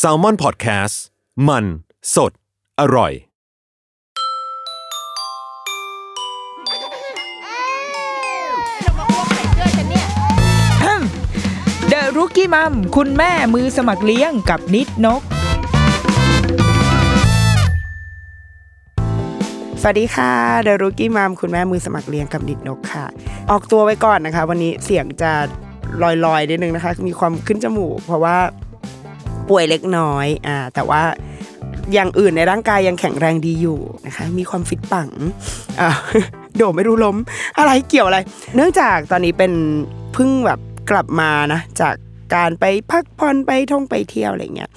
S a l ม o n PODCAST มัน สด อร่อย เดอะรุกี้มัมคุณแม่มือสมัครเลี้ยงกับนิดนก สวัสดีค่ะเดรุกี้มามคุณแม่มือสมัครเลี้ยงกับนิดนกค่ะ ออกตัวไว้ก่อนนะคะ วันนี้เสียงจะ ลอยๆนิดนึงนะคะ มีความขึ้นจมูก เพราะว่าป่วยเล็กน้อยอ่าแต่ว่าอย่างอื่นในร่างกายยังแข็งแรงดีอยู่นะคะ มีความฟิตปังอ่าโดไม่รู้ล้ม อะไรเกี่ยวอะไร เนื่องจากตอนนี้เป็นเพิ่งแบบกลับมานะจากการไปพักผ่อนไปท่องไปเที่ยวอะไรเงี้ย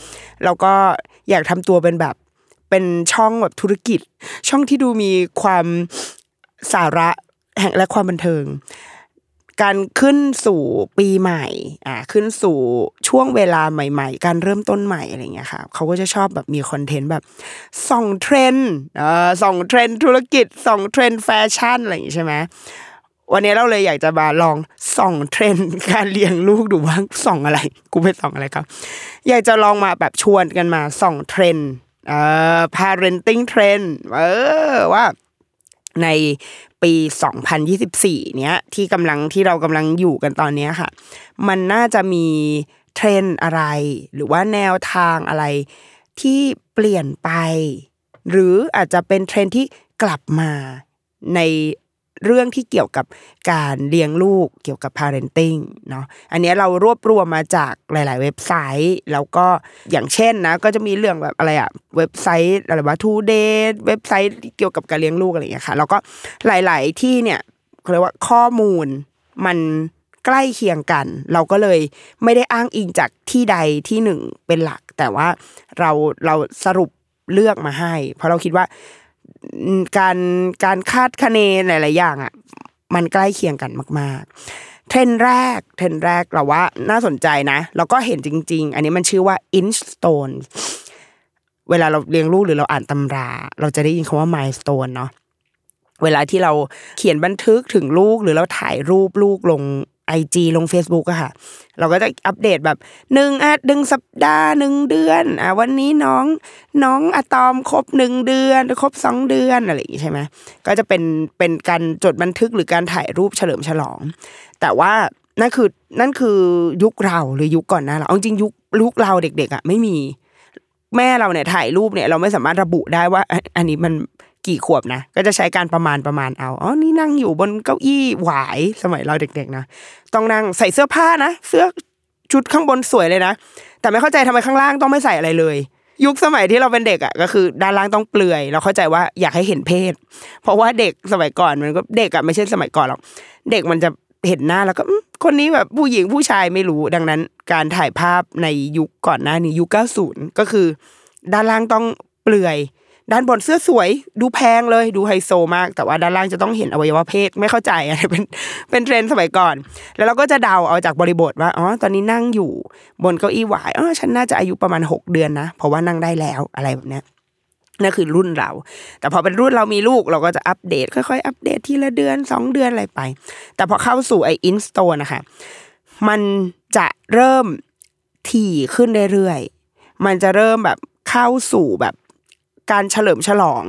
แล้วก็อยากทำตัวเป็นแบบเป็นช่องแบบธุรกิจ ช่องที่ดูมีความสาระแห่งและความบันเทิง การขึ้นสู่ปีใหม่อ่าขึ้นสู่ช่วงเวลาใหม่ ๆ การเริ่มต้นใหม่อะไรเงี้ยค่ะเขาก็จะชอบแบบมีคอนเทนต์แบบส่องเทรนด์เอ่อส่องเทรนด์ธุรกิจส่องเทรนด์แฟชั่นอะไรอย่างงี้ใช่ไหมวันนี้เราเลยอยากจะมาลองส่องเทรนด์การเลี้ยงลูกดูว่าส่องอะไรกูไปส่องอะไรครับ อยากจะลองมาแบบชวนกันมาส่องเทรนด์เอ่อ parenting trend เออว่า ในปี 2024 เนี้ยที่กำลังที่เรากำลังอยู่กันตอนนี้ค่ะ มันน่าจะมีเทรนอะไร หรือว่าแนวทางอะไรที่เปลี่ยนไป หรืออาจจะเป็นเทรนที่กลับมาใน เรื่องที่เกี่ยวกับการเลี้ยงลูกเกี่ยวกับ parenting เนาะอันนี้เรารวบรวมมาจากหลาย ๆ เว็บไซต์ แล้วก็อย่างเช่นนะ ก็จะมีเรื่องแบบอะไรอะเว็บไซต์อะไรว่า Today เว็บไซต์เกี่ยวกับการเลี้ยงลูกอะไรอย่างเงี้ยค่ะ แล้วก็หลาย ๆ ที่เนี่ยเขาเรียกว่าข้อมูลมันใกล้เคียงกัน เราก็เลยไม่ได้อ้างอิงจากที่ใดที่หนึ่งเป็นหลัก แต่ว่าเราเราสรุปเลือกมาให้ เพราะเราคิดว่า การการคาดคะเนหลาย ๆ อย่างอะมันใกล้เคียงกันมาก ๆ เทรนแรกเทรนแรกเราว่าน่าสนใจนะแล้วก็เห็นจริง ๆ อันนี้มันชื่อว่า instone เวลาเราเลี้ยงลูกหรือเราอ่านตำรา เราจะได้ยินคำว่า milestone เนาะเวลาที่เราเขียนบันทึกถึงลูกหรือเราถ่ายรูปลูกลง ไอจีลง Facebook อะค่ะ เราก็จะอัปเดตแบบหนึ่งอะหนึ่งสัปดาห์หนึ่งเดือนอะวันนี้น้องน้องอะตอมครบหนึ่งเดือนครบสองเดือนอะไรอย่างงี้ใช่ไหมก็จะเป็นเป็นการจดบันทึกหรือการถ่ายรูปเฉลิมฉลอง แต่ว่านั่นคือนั่นคือยุคเราหรือยุคก่อนน้าเราเอาจริงยุคยุคเราเด็กๆอะไม่มีแม่เราเนี่ยถ่ายรูปเนี่ยเราไม่สามารถระบุได้ว่า อันนี้มัน กี่ขวบนะก็จะใช้การประมาณประมาณเอาอ๋อนี่นั่งอยู่บนเก้าอี้หวายสมัยเราเด็กๆนะต้องนั่งใส่เสื้อผ้านะเสื้อชุดข้างบนสวยเลยนะแต่ไม่เข้าใจทำไมข้างล่างต้องไม่ใส่อะไรเลย ยุคสมัยที่เราเป็นเด็กอะก็คือด้านล่างต้องเปลือย เราเข้าใจว่าอยากให้เห็นเพศ เพราะว่าเด็กสมัยก่อนมันก็เด็กอะไม่ใช่สมัยก่อนหรอกเด็กมันจะเห็นหน้าแล้วก็คนนี้แบบผู้หญิงผู้ชายไม่รู้ดังนั้น การถ่ายภาพในยุคก่อนหน้านี้ยุค 90 ก็คือ ด้านล่างต้องเปลือย ด้านบนเสื้อสวย ดูแพงเลยดูไฮโซมาก แต่ว่าด้านล่างจะต้องเห็นอวัยวะเพศไม่เข้าใจอะไรเป็นเป็นเทรนด์สมัยก่อน แล้วเราก็จะเดาเอาจากบริบทว่าอ๋อตอนนี้นั่งอยู่บนเก้าอี้หวายอ๋อฉันน่าจะอายุประมาณหกเดือนนะ เพราะว่านั่งได้แล้วอะไรแบบเนี้ยนั่นคือรุ่นเรา แต่พอเป็นรุ่นเรามีลูกเราก็จะอัปเดต ค่อยๆ อัปเดตทีละเดือนสองเดือนอะไรไป แต่พอเข้าสู่ไอ inchstone นะคะมันจะเริ่มถี่ขึ้นเรื่อยๆมันจะเริ่มแบบเข้าสู่แบบ การเฉลิมฉลอง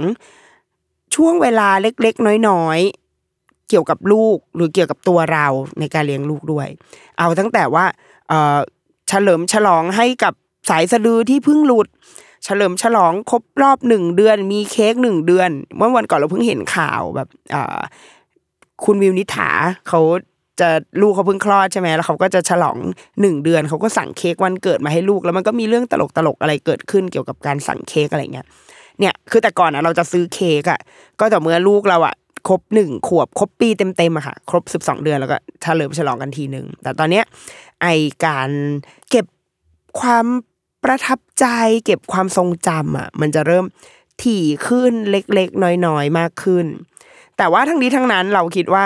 ช่วงเวลาเล็กๆ น้อยๆ เกี่ยวกับลูกหรือเกี่ยวกับตัวเราในการเลี้ยงลูกด้วย เอาตั้งแต่ว่าเฉลิมฉลองให้กับสายสะดือที่เพิ่งหลุด เฉลิมฉลองครบรอบหนึ่งเดือน มีเค้กหนึ่งเดือน เมื่อวันก่อนเราเพิ่งเห็นข่าวแบบคุณวิวนิษฐาเขาจะลูกเขาเพิ่งคลอดใช่ไหมแล้วเขาก็จะฉลองหนึ่งเดือนเขาก็สั่งเค้กวันเกิดมาให้ลูก แล้วมันก็มีเรื่องตลกตลกๆอะไรเกิดขึ้นเกี่ยวกับการสั่งเค้กอะไรเงี้ย เนี่ยคือแต่ก่อนอะเราจะซื้อเค้กอะก็แต่เมื่อลูกเราอะครบหนึ่งขวบครบปีเต็มๆอะค่ะ ครบสิบสองเดือนแล้วก็เฉลิมฉลองกันทีหนึ่งแต่ตอนเนี้ยไอการเก็บความประทับใจ เก็บความทรงจำอะมันจะเริ่มถี่ขึ้นเล็กๆ น้อยๆ มากขึ้น แต่ว่าทั้งนี้ทั้งนั้นเราคิดว่า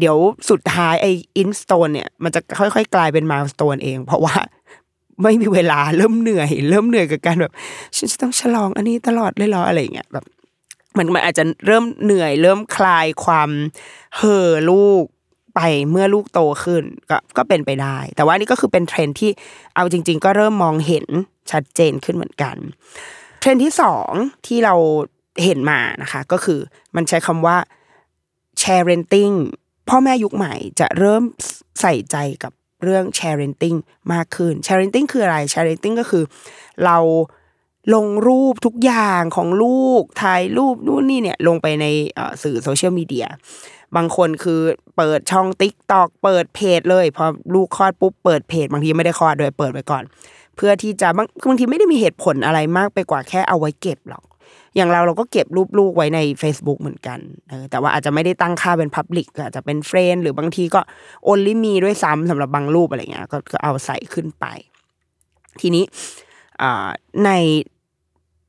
เดี๋ยวสุดท้ายไออินสโตนเนี่ย มันจะค่อยๆ กลายเป็นมาสโตนเอง เพราะว่า ไม่มีเวลาเริ่มเหนื่อย เริ่มเหนื่อยกับการแบบฉันจะต้องฉลองอันนี้ตลอดเลยเหรออะไรเงี้ยแบบมันมันอาจจะเริ่มเหนื่อย เริ่มคลายความเห่อลูกไปเมื่อลูกโตขึ้นก็ก็เป็นไปได้ แต่ว่านี่ก็คือเป็นเทรนด์ที่เอาจริง ๆ ก็เริ่มมองเห็นชัดเจนขึ้นเหมือนกัน เทรนด์ที่สองที่เราเห็นมานะคะ ก็คือมันใช้คำว่า sharenting พ่อแม่ยุคใหม่จะเริ่มใส่ใจกับ เรื่อง sharing มากขึ้น sharing คืออะไร sharing ก็คือ เราลงรูปทุกอย่างของลูกถ่ายรูปนู่นนี่เนี่ยลงไปในสื่อโซเชียลมีเดียบางคนคือเปิดช่องติ๊กตอกเปิดเพจเลยพอลูกคลอดปุ๊บเปิดเพจ บางทีไม่ได้คลอดโดยเปิดไว้ก่อน เพื่อที่จะบางบางทีไม่ได้มีเหตุผลอะไรมากไปกว่าแค่เอาไว้เก็บหรอก อย่างเราเราก็เก็บรูปลูกไว้ใน Facebook เหมือนกันเออแต่ว่าอาจจะไม่ได้ตั้งค่าเป็น Public ก็อาจจะเป็น friend หรือบางทีก็ only มีด้วยซ้ำสำหรับบางรูปอะไรเงี้ยก็เอาใส่ขึ้นไป ทีนี้ใน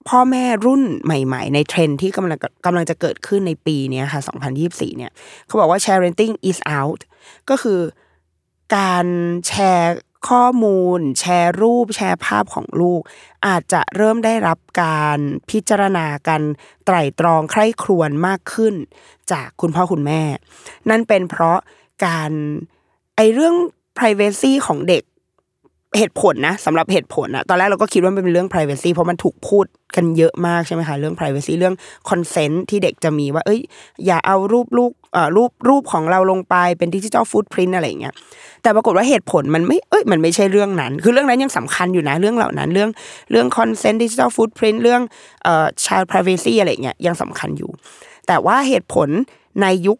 พ่อแม่รุ่นใหม่ ๆ ในเทรนด์ที่กำลังกำลังจะเกิดขึ้นในปีเนี้ยค่ะ 2024 เนี่ยเขาบอกว่า sharenting is out ก็คือการแชร์ ข้อมูล แชร์รูป แชร์ภาพของลูก อาจจะเริ่มได้รับการพิจารณากันไตร่ตรองใคร่ครวญมากขึ้น จากคุณพ่อคุณแม่ นั่นเป็นเพราะการไอเรื่อง p r i เวซีของเด็ก เหตุผลนะสำหรับเหตุผลนะตอนแรกเราก็คิดว่ามันเป็นเรื่อง privacy เพราะมันถูกพูดกันเยอะมากใช่ไหมคะเรื่อง privacy เรื่อง consent ที่เด็กจะมีว่า เอ้ย อย่าเอารูปลูกเอ่อรูปรูปของเราลงไปเป็นดิจิ t a ลฟุตพิ i นอะไรอย่างเงี้ยแต่ปรากฏว่าเหตุผลมันไม่เอ้ยมันไม่ใช่เรื่องนั้น คือเรื่องนั้นยังสำคัญอยู่นะเรื่องเหล่านั้นเรื่องเรื่อง consent digital footprint เรื่องเอ่อ child privacy อะไรเงี้ยยังสำคัญอยู่ แต่ว่าเหตุผลในยุค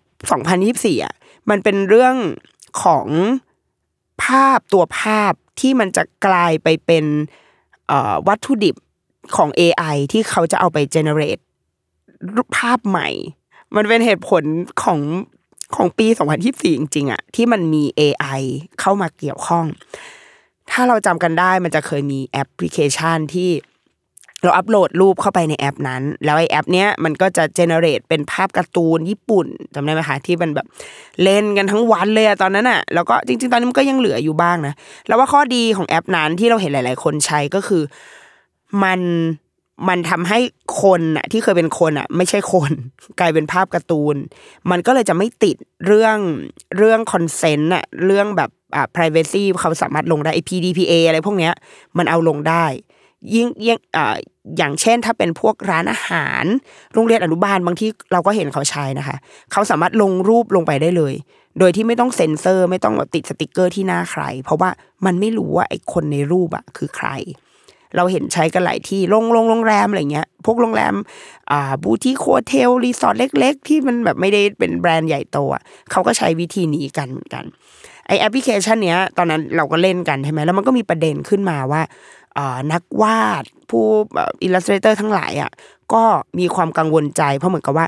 2024อะมันเป็นเรื่องของภาพตัวภาพ ที่มันจะกลายไปเป็นวัตถุดิบของ AI ที่เขาจะเอาไป generate รูปภาพใหม่ มันเป็นเหตุผลของของปี 2024 จริงๆอะที่มันมี AI เข้ามาเกี่ยวข้อง ถ้าเราจำกันได้มันจะเคยมีแอปพลิเคชันที่ เราอัปโหลดรูปเข้าไปในแอปนั้น แล้วไอแอป เนี้ยมันก็จะเจเนเรตเป็นภาพการ์ตูนญี่ปุ่นจำได้ไหมคะที่มันแบบเล่นกันทั้งวันเลยอะตอนนั้นอะแล้วก็จริง ๆ ตอนนี้มันก็ยังเหลืออยู่บ้างนะแล้วว่าข้อดีของแอปนั้นที่เราเห็นหลาย ๆ คนใช้ก็คือมันมันทำให้คนอะที่เคยเป็นคนอะไม่ใช่คน กลายเป็นภาพการ์ตูน มันก็เลยจะไม่ติดเรื่องเรื่อง consent อะเรื่องแบบอ่า privacy เขาสามารถลงได้ PDPA อะไรพวกเนี้ย มันเอาลงได้ ยิ่งยิ่งอย่างเช่น ถ้าเป็นพวกร้านอาหาร โรงเรียนอนุบาลบางที่เราก็เห็นเขาใช้นะคะ เขาสามารถลงรูปลงไปได้เลย โดยที่ไม่ต้องเซ็นเซอร์ไม่ต้องแบบติดสติกเกอร์ที่หน้าใคร เพราะว่ามันไม่รู้ว่าไอ้คนในรูปอะคือใคร เราเห็นใช้กันหลายที่โรงโรงโรงแรมอะไรเงี้ย พวกโรงแรมอ่า boutique hotel รีสอร์ทเล็ก ๆ ที่มันแบบไม่ได้เป็นแบรนด์ใหญ่โตอะเขาก็ใช้วิธีนี้กันเหมือนกันไอแอปพลิเคชันเนี้ยตอนนั้นเราก็เล่นกันใช่ไหมแล้วมันก็มีประเด็นขึ้นมาว่า นักวาดพวก illustrator ทั้งหลายอะก็มีความกังวลใจ เพราะเหมือนกับว่า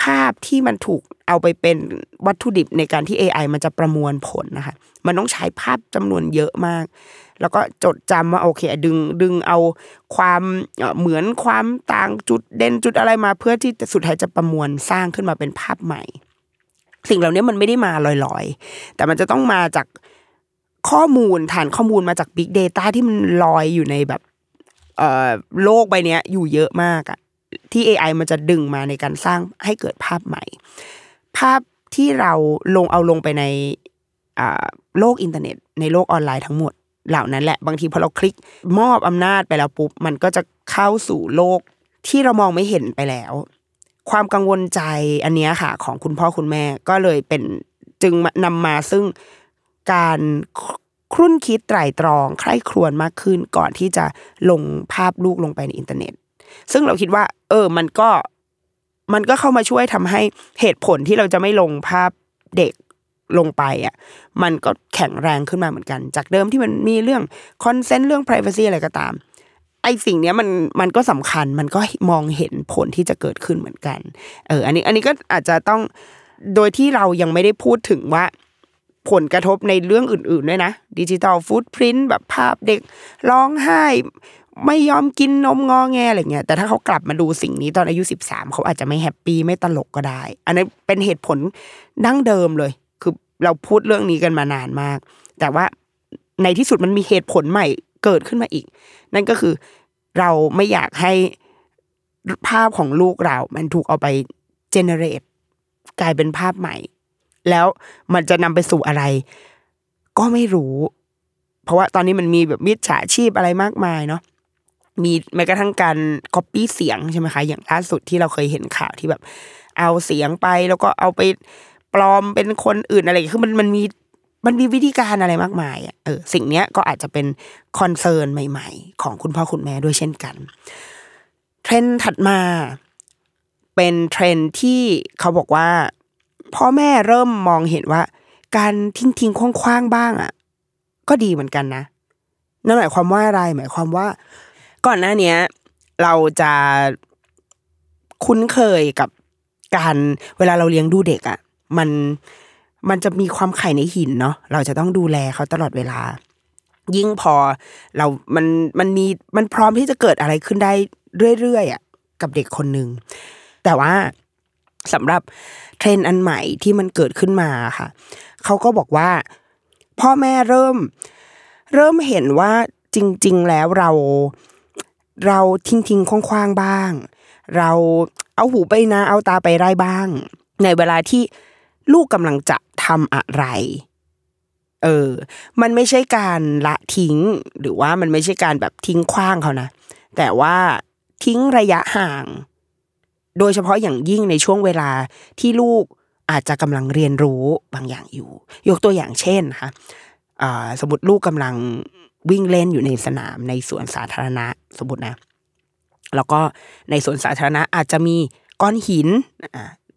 ภาพที่มันถูกเอาไปเป็นวัตถุดิบในการที่ AI มันจะประมวลผลนะคะมันต้องใช้ภาพจำนวนเยอะมาก แล้วก็จดจำว่าโอเคดึงดึงเอาความเหมือนความต่างจุดเด่นจุดอะไรมา เพื่อที่สุดท้ายจะประมวลสร้างขึ้นมาเป็นภาพใหม่ สิ่งเหล่านี้มันไม่ได้มาลอยๆ แต่มันจะต้องมาจาก ข้อมูลฐานข้อมูลมาจาก Big Data ที่มันลอยอยู่ในแบบโลกใบนี้อยู่เยอะมากอะที่ AI มันจะดึงมาในการสร้างให้เกิดภาพใหม่ ภาพที่เราลงเอาลงไปในโลกอินเทอร์เน็ต ในโลกออนไลน์ทั้งหมด เหล่านั้นแหละบางทีพอเราคลิกมอบอำนาจไปแล้วปุ๊บ มันก็จะเข้าสู่โลกที่เรามองไม่เห็นไปแล้ว ความกังวลใจอันนี้ค่ะ ของคุณพ่อคุณแม่ก็เลยเป็นจึงนำมาซึ่ง การครุ่นคิดไตร่ตรองใคร่ครวญมากขึ้นก่อนที่จะลงภาพลูกลงไปในอินเทอร์เน็ต ซึ่งเราคิดว่า เออ มันก็มันก็เข้ามาช่วยทำให้เหตุผลที่เราจะไม่ลงภาพเด็กลงไปอะ มันก็แข็งแรงขึ้นมาเหมือนกัน จากเดิมที่มันมีเรื่อง consent เรื่อง p r i เวซีอะไรก็ตาม ไอสิ่งเนี้ยมันมันก็สำคัญมันก็มองเห็นผลที่จะเกิดขึ้นเหมือนกัน เออ อันนี้อันนี้ก็อาจจะต้องโดยที่เรายังไม่ได้พูดถึงว่า ผลกระทบในเรื่องอื่นๆด้วยนะ digital footprint แบบภาพเด็กร้องไห้ไม่ยอมกินนมงอแงอะไรเงี้ยแต่ถ้าเขากลับมาดูสิ่งนี้ตอนอายุสิบสามเขาอาจจะไม่ happy ไม่ตลกก็ได้ อันเนี้ยเป็นเหตุผลดั้งเดิมเลย คือเราพูดเรื่องนี้กันมานานมาก แต่ว่าในที่สุดมันมีเหตุผลใหม่เกิดขึ้นมาอีก นั่นก็คือเราไม่อยากให้ภาพของลูกเรา มันถูกเอาไปเจเนเรตกลายเป็นภาพใหม่ แล้วมันจะนำไปสู่อะไร ก็ไม่รู้ เพราะว่าตอนนี้มันมีแบบมิจฉาชีพอะไรมากมายเนาะมีแม้กระทั่งการก๊อปปี้เสียงใช่ไหมคะอย่างล่าสุดที่เราเคยเห็นข่าวที่แบบ เอาเสียงไปแล้วก็เอาไปปลอมเป็นคนอื่นอะไรคือมันมันมีมันมีวิธีการอะไรมากมายอะเออสิ่งเนี้ยก็อาจจะเป็น concern ใหม่ ๆ ของคุณพ่อคุณแม่ด้วยเช่นกัน เทรนด์ถัดมา เป็นเทรนด์ที่เขาบอกว่า พ่อแม่เริ่มมองเห็นว่า การทิ้งทิ้งขว้างๆบ้างอะ ก็ดีเหมือนกันนะนั่นหมายความว่าอะไร หมายความว่า ก่อนหน้าเนี้ย เราจะคุ้นเคยกับการเวลาเราเลี้ยงดูเด็กอะ มันมันจะมีความไข่ในหินเนาะเราจะต้องดูแลเขาตลอดเวลา ยิ่งพอเรา มันมันมีมันพร้อมที่จะเกิดอะไรขึ้นได้เรื่อยๆอะกับเด็กคนหนึ่งแต่ว่า สำหรับเทรนด์อันใหม่ที่มันเกิดขึ้นมาค่ะเขาก็บอกว่า พ่อแม่เริ่ม เริ่มเห็นว่าจริง ๆ แล้วเราเราทิ้งทิ้งคว้างๆบ้าง เราเอาหูไปนาเอาตาไปไร่บ้าง ในเวลาที่ลูกกำลังจะทำอะไร เออ มันไม่ใช่การละทิ้ง หรือว่ามันไม่ใช่การแบบทิ้งขว้างเขานะ แต่ว่าทิ้งระยะห่าง โดยเฉพาะอย่างยิ่งในช่วงเวลาที่ลูกอาจจะกำลังเรียนรู้บางอย่างอยู่ ยกตัวอย่างเช่นคะสมมติลูกกำลังวิ่งเล่นอยู่ในสนามในสวนสาธารณะสมมตินะ แล้วก็ในสวนสาธารณะอาจจะมีก้อนหิน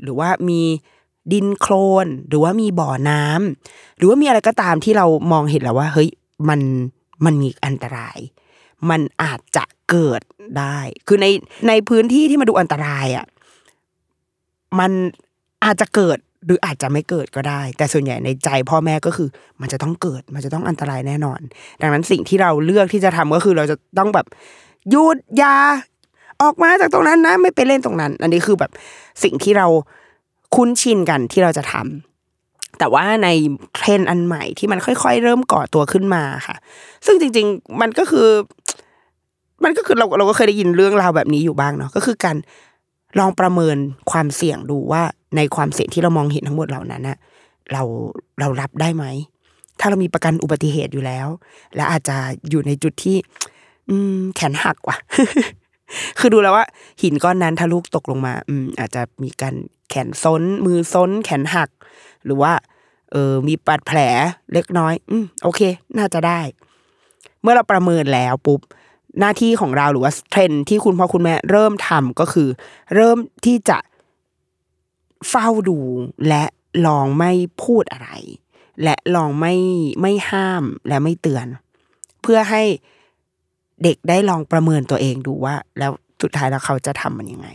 หรือว่ามีดินโคลนหรือว่ามีบ่อน้ำหรือว่ามีอะไรก็ตามที่เรามองเห็นแล้วว่า เฮ้ยมันมันมีอันตราย มันอาจจะเกิดได้ คือในในพื้นที่ที่มาดูอันตรายอะมันอาจจะเกิดหรืออาจจะไม่เกิดก็ได้ แต่ส่วนใหญ่ในใจพ่อแม่ก็คือ มันจะต้องเกิด มันจะต้องอันตรายแน่นอน ดังนั้นสิ่งที่เราเลือกที่จะทำก็คือเราจะต้องแบบหยุดยาออกมาจากตรงนั้นนะ ไม่ไปเล่นตรงนั้น อันนี้คือแบบสิ่งที่เราคุ้นชินกันที่เราจะทำแต่ว่าในเทรนอันใหม่ที่มันค่อย ๆ เริ่มก่อตัวขึ้นมาค่ะ ซึ่งจริง ๆ มันก็คือ มันก็คือเราเราก็เคยได้ยินเรื่องราวแบบนี้อยู่บ้างเนาะก็คือการลองประเมินความเสี่ยงดูว่าในความเสี่ยงที่เรามองเห็นทั้งหมดเหล่านั้นนะเราเรารับได้ไหม ถ้าเรามีประกันอุบัติเหตุอยู่แล้ว และอาจจะอยู่ในจุดที่ อืม แขนหักว่ะ คือดูแล้วว่า หินก้อนนั้นถ้าลูกตกลงมา อืม อาจจะมีการแขนซ้น มือซ้น แขนหัก หรือว่า เออ มีบาดแผลเล็กน้อย อืม โอเค น่าจะได้ เมื่อเราประเมินแล้วปุ๊บ หน้าที่ของเราหรือว่าเทรนที่คุณพ่อคุณแม่เริ่มทำก็คือ เริ่มที่จะเฝ้าดูและลองไม่พูดอะไร และลองไม่ไม่ห้ามและไม่เตือน เพื่อให้เด็กได้ลองประเมินตัวเองดูว่า แล้วสุดท้ายแล้วเขาจะทำมันยังไง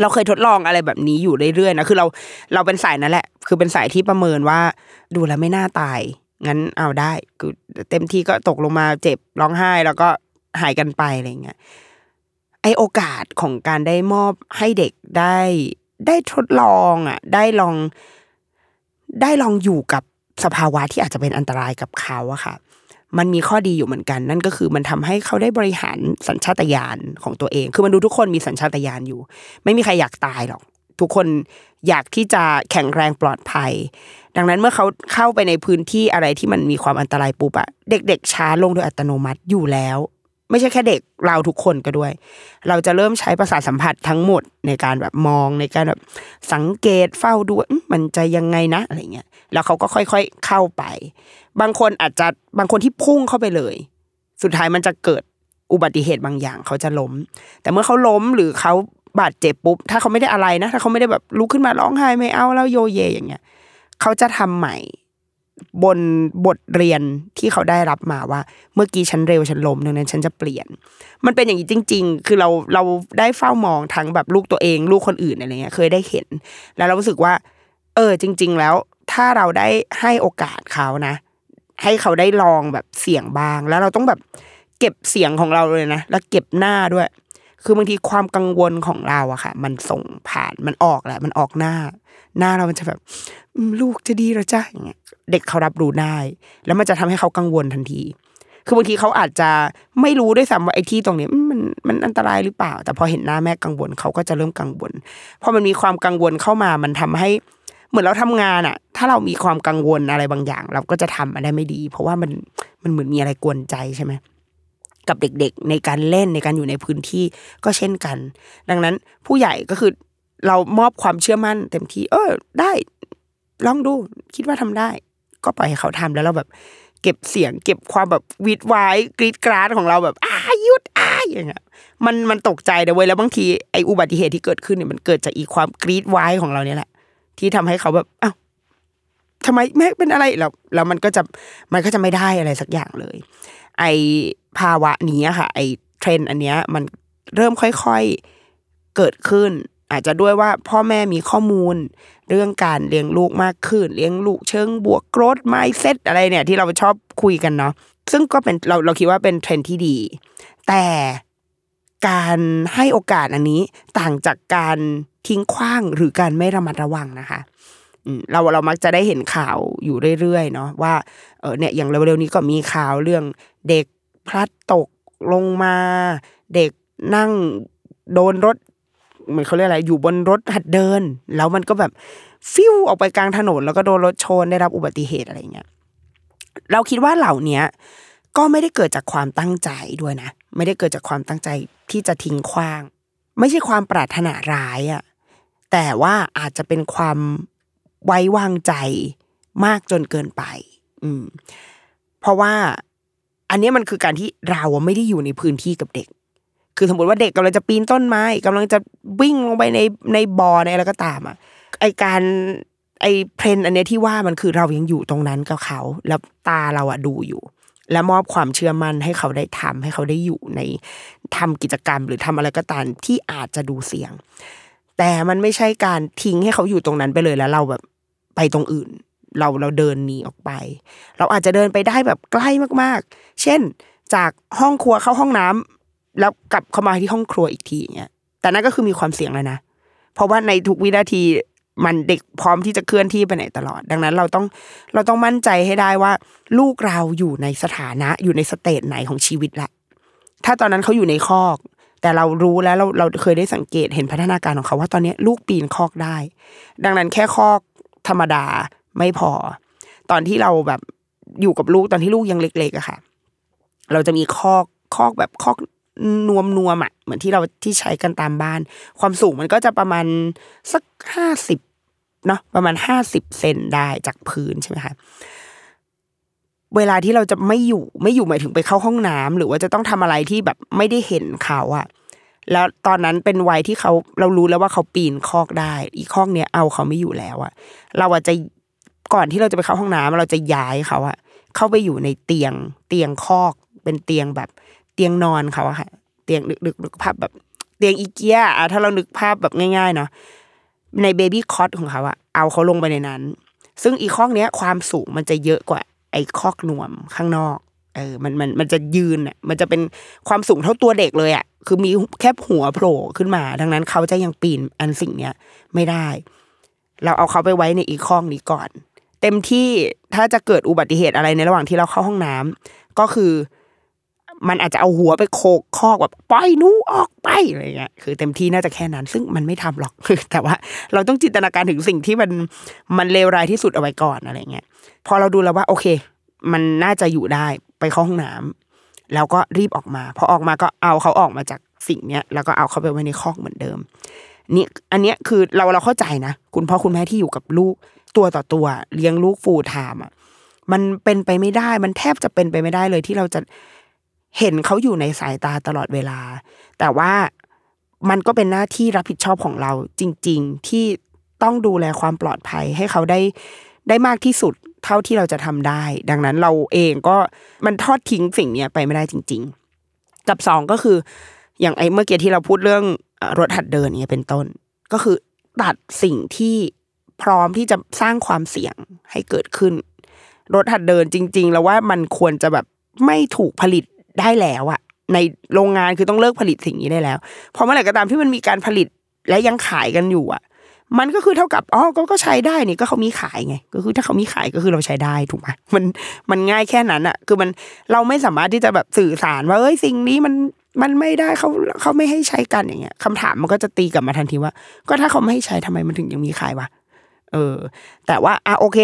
เราเคยทดลองอะไรแบบนี้อยู่เรื่อยๆนะคือเราเราเป็นสายนั่นแหละ คือเป็นสายที่ประเมินว่าดูแล้วไม่น่าตายงั้นเอาได้คือเต็มที่ก็ตกลงมาเจ็บร้องไห้ แล้วก็ หายกันไปอะไรเงี้ยไอโอกาสของการได้มอบให้เด็กได้ได้ทดลองอะ ได้ลอง ได้ลองอยู่กับสภาวะที่อาจจะเป็นอันตรายกับเขาอะค่ะ มันมีข้อดีอยู่เหมือนกัน นั่นก็คือมันทำให้เขาได้บริหารสัญชาตญาณของตัวเอง คือมันดูทุกคนมีสัญชาตญาณอยู่ ไม่มีใครอยากตายหรอก ทุกคนอยากที่จะแข็งแรงปลอดภัย ดังนั้นเมื่อเขาเข้าไปในพื้นที่อะไรที่มันมีความอันตรายปุ๊บอะเด็ก ๆ ช้าลงโดยอัตโนมัติอยู่แล้ว ไม่ใช่แค่เด็กเราทุกคนก็ด้วย เราจะเริ่มใช้ประสาทสัมผัสทั้งหมดในการแบบมองในการแบบสังเกตเฝ้าดูมันจะยังไงนะอะไรเงี้ยแล้วเขาก็ค่อยๆเข้าไป บางคนอาจจะบางคนที่พุ่งเข้าไปเลย สุดท้ายมันจะเกิดอุบัติเหตุบางอย่างเขาจะล้ม แต่เมื่อเขาล้มหรือเขาบาดเจ็บปุ๊บ ถ้าเขาไม่ได้อะไรนะ ถ้าเขาไม่ได้แบบลุกขึ้นมาร้องไห้ไม่เอาแล้วโยเยอย่างเงี้ย เขาจะทำใหม่ บนบทเรียนที่เขาได้รับมาว่า เมื่อกี้ฉันเร็วฉันล้มดังนั้นฉันจะเปลี่ยน มันเป็นอย่างนี้จริง ๆ คือเราเราได้เฝ้ามองทั้งแบบลูกตัวเองลูกคนอื่นอะไรเงี้ยเคยได้เห็น แล้วเรารู้สึกว่า เออ จริง ๆ แล้วถ้าเราได้ให้โอกาสเขานะ ให้เขาได้ลองแบบเสียงบ้าง แล้วเราต้องแบบเก็บเสียงของเราเลยนะแล้วเก็บหน้าด้วย คือบางทีความกังวลของเราอะค่ะ มันส่งผ่านมันออกแหละ มันออกหน้า หน้าเรามันจะแบบลูกจะดีหรอจ้าอย่างเงี้ยเด็กเขารับรู้ได้ แล้วมันจะทำให้เขากังวลทันที คือบางทีเขาอาจจะไม่รู้ด้วยซ้ำว่าไอ้ที่ตรงนี้มันมันอันตรายหรือเปล่า แต่พอเห็นหน้าแม่กังวลเขาก็จะเริ่มกังวลพอมันมีความกังวลเข้ามามันทำให้เหมือนเราทำงานอะถ้าเรามีความกังวลอะไรบางอย่าง เราก็จะทำมันได้ไม่ดี เพราะว่ามันมันเหมือนมีอะไรกวนใจใช่ไหม กับเด็กๆ ในการเล่นในการอยู่ในพื้นที่ก็เช่นกัน ดังนั้นผู้ใหญ่ก็คือเรามอบความเชื่อมั่นเต็มที่ เออ ได้ลองดูคิดว่าทำได้ ก็ปล่อยให้เขาทำแล้วเราแบบ เก็บเสียง เก็บความแบบวี้ดว้ายกรี๊ดกราดของเราแบบอ๊ายหยุดอ๊าอย่างเงี้ยมันมันตกใจนะเว้ยแล้วบางทีไออุบัติเหตุที่เกิดขึ้นเนี่ยมันเกิดจากอีความกรี๊ดว้ายของเราเนี่ยแหละ ที่ทำให้เขาแบบอ้าวทำไมแม่เป็นอะไรแล้วแล้วมันก็จะมันก็จะไม่ได้อะไรสักอย่างเลย ไอภาวะนี้ค่ะ ไอเทรนด์อันเนี้ยมันเริ่มค่อยๆเกิดขึ้น อาจจะด้วยว่าพ่อแม่มีข้อมูล เรื่องการเลี้ยงลูกมากขึ้น เลี้ยงลูกเชิงบวก growth mindset อะไรเนี่ย ที่เราชอบคุยกันเนาะซึ่งก็เป็นเราเราคิดว่าเป็นเทรนด์ที่ดี แต่การให้โอกาสอันนี้ต่างจากการทิ้งขว้างหรือการไม่ระมัดระวังนะคะเราเรามักจะได้เห็นข่าวอยู่เรื่อยๆเนาะว่าเออเนี่ยอย่างเร็วๆนี้ก็มีข่าวเรื่อง เด็กพลัดตกลงมา เด็กนั่งโดนรถเหมือนเขาเรียกอะไรอยู่บนรถหัดเดิน แล้วมันก็แบบฟิวออกไปกลางถนน แล้วก็โดนรถชนได้รับอุบัติเหตุอะไรเงี้ยเราคิดว่าเหล่าเนี้ยก็ไม่ได้เกิดจากความตั้งใจด้วยนะ ไม่ได้เกิดจากความตั้งใจที่จะทิ้งขว้าง ไม่ใช่ความปรารถนาร้ายอะแต่ว่าอาจจะเป็นความไว้วางใจมากจนเกินไป อืม เพราะว่า อันนี้มันคือการที่เราไม่ได้อยู่ในพื้นที่กับเด็ก คือสมมติว่าเด็กกำลังจะปีนต้นไม้กำลังจะวิ่งลงไปในในบ่อในอะไรก็ตามอะไอการไอเพลนอันเนี้ยที่ว่ามันคือเรายังอยู่ตรงนั้นกับเขา แล้วตาเราอะดูอยู่ และมอบความเชื่อมั่นให้เขาได้ทำให้เขาได้อยู่ในทำกิจกรรมหรือทำอะไรก็ตามที่อาจจะดูเสี่ยง แต่มันไม่ใช่การทิ้งให้เขาอยู่ตรงนั้นไปเลยแล้วเราแบบไปตรงอื่น เราเราเดินหนีออกไป เราอาจจะเดินไปได้แบบใกล้มากๆ เช่น จากห้องครัวเข้าห้องน้ำแล้วกลับเข้ามาที่ห้องครัวอีกทีอย่างเงี้ยแต่นั่นก็คือมีความเสี่ยงแล้วนะ เพราะว่าในทุกวินาทีมันเด็กพร้อมที่จะเคลื่อนที่ไปไหนตลอด ดังนั้นเราต้องเราต้องมั่นใจให้ได้ว่า ลูกเราอยู่ในสถานะอยู่ในสเตจไหนของชีวิตละ ถ้าตอนนั้นเขาอยู่ในคอก แต่เรารู้แล้วเราเราเคยได้สังเกตเห็นพัฒนาการของเขาว่าตอนนี้ลูกปีนคอกได้ ดังนั้นแค่คอกธรรมดา ไม่พอ ตอนที่เราแบบอยู่กับลูกตอนที่ลูกยังเล็กๆอะค่ะ เราจะมีคอกคอกแบบคอกนวมนวมอะเหมือนที่เราที่ใช้กันตามบ้าน ความสูงมันก็จะประมาณสักห้าสิบเนาะประมาณห้าสิบเซนได้จากพื้นใช่ไหมคะเวลาที่เราจะไม่อยู่ไม่อยู่หมายถึงไปเข้าห้องน้ำหรือว่าจะต้องทำอะไรที่แบบไม่ได้เห็นเขาอะแล้วตอนนั้นเป็นวัยที่เขาเรารู้แล้วว่าเขาปีนคอกได้ อีกคอกเนี้ยเอาเขาไม่อยู่แล้วอะเราอาจจะ ก่อนที่เราจะไปเข้าห้องน้ำเราจะย้ายเขาอะเข้าไปอยู่ในเตียงเตียงคอก เป็นเตียงแบบเตียงนอนเขาอะค่ะ เตียงนึกนึกนึกภาพแบบ เตียงอีเกียอะถ้าเรานึกภาพแบบง่ายๆเนาะในเบบี้คอตของเขาอะเอาเขาลงไปในนั้น ซึ่งอีคอกเนี้ยความสูงมันจะเยอะกว่าไอ้คอกนวมข้างนอกเออมันมันมันจะยืนอะมันจะเป็นความสูงเท่าตัวเด็กเลยอะคือมีแค่หัวโผล่ขึ้นมา ดังนั้นเขาจะยังปีนอันสิ่งเนี้ยไม่ได้ เราเอาเขาไปไว้ในอีคอกนี้ก่อน เต็มที่ถ้าจะเกิดอุบัติเหตุอะไรในระหว่างที่เราเข้าห้องน้ำก็คือ มันอาจจะเอาหัวไปโขกคอกแบบปล่อยนูออกไปอะไรเงี้ยคือเต็มที่น่าจะแค่นั้น ซึ่งมันไม่ทำหรอกแต่ว่า เราต้องจินตนาการถึงสิ่งที่มันมันเลวร้ายที่สุดเอาไว้ก่อนอะไรเงี้ยพอเราดูแล้วว่า โอเค มันน่าจะอยู่ได้ไปเข้าห้องน้ำแล้วก็รีบออกมาพอออกมาก็เอาเขาออกมาจากสิ่งเนี้ยแล้วก็เอาเขาไปไว้ในคอกเหมือนเดิมนี่อันเนี้ยคือเราเราเข้าใจนะ คุณพ่อคุณแม่ที่อยู่กับลูก ตัวต่อตัวเลี้ยงลูกฟูลไทม์อะมันเป็นไปไม่ได้ มันแทบจะเป็นไปไม่ได้เลยที่เราจะเห็นเขาอยู่ในสายตาตลอดเวลา แต่ว่ามันก็เป็นหน้าที่รับผิดชอบของเราจริง ๆ ที่ต้องดูแลความปลอดภัยให้เขาได้ได้มากที่สุดเท่าที่เราจะทำได้ ดังนั้นเราเองก็มันทอดทิ้งสิ่งเนี้ยไปไม่ได้จริง ๆ กับสองก็คือ อย่างไอ้เมื่อกี้ที่เราพูดเรื่องรถหัดเดินเนี่ยเป็นต้น ก็คือตัดสิ่งที่ พร้อมที่จะสร้างความเสี่ยงให้เกิดขึ้น รถหัดเดินจริง ๆ แล้วว่ามันควรจะแบบไม่ถูกผลิตได้แล้วอะในโรงงานคือต้องเลิกผลิตสิ่งนี้ได้แล้วเพราะเมื่อไหร่ก็ตามที่มันมีการผลิตและยังขายกันอยู่อะมันก็คือเท่ากับอ๋อก็ก็ใช้ได้นี่ก็เขามีขายไง ก็คือถ้าเขามีขายก็คือเราใช้ได้ถูกไหมมันมันง่ายแค่นั้นอะคือมันเราไม่สามารถที่จะแบบสื่อสารว่าเอ้ยสิ่งนี้มันมันไม่ได้เขาเขาไม่ให้ใช้กันอย่างเงี้ยคำถามมันก็จะตีกลับมาทันทีว่า ก็ถ้าเขาไม่ให้ใช้ทำไมมันถึงยังมีขายวะ เออ แต่ว่าอะโอเค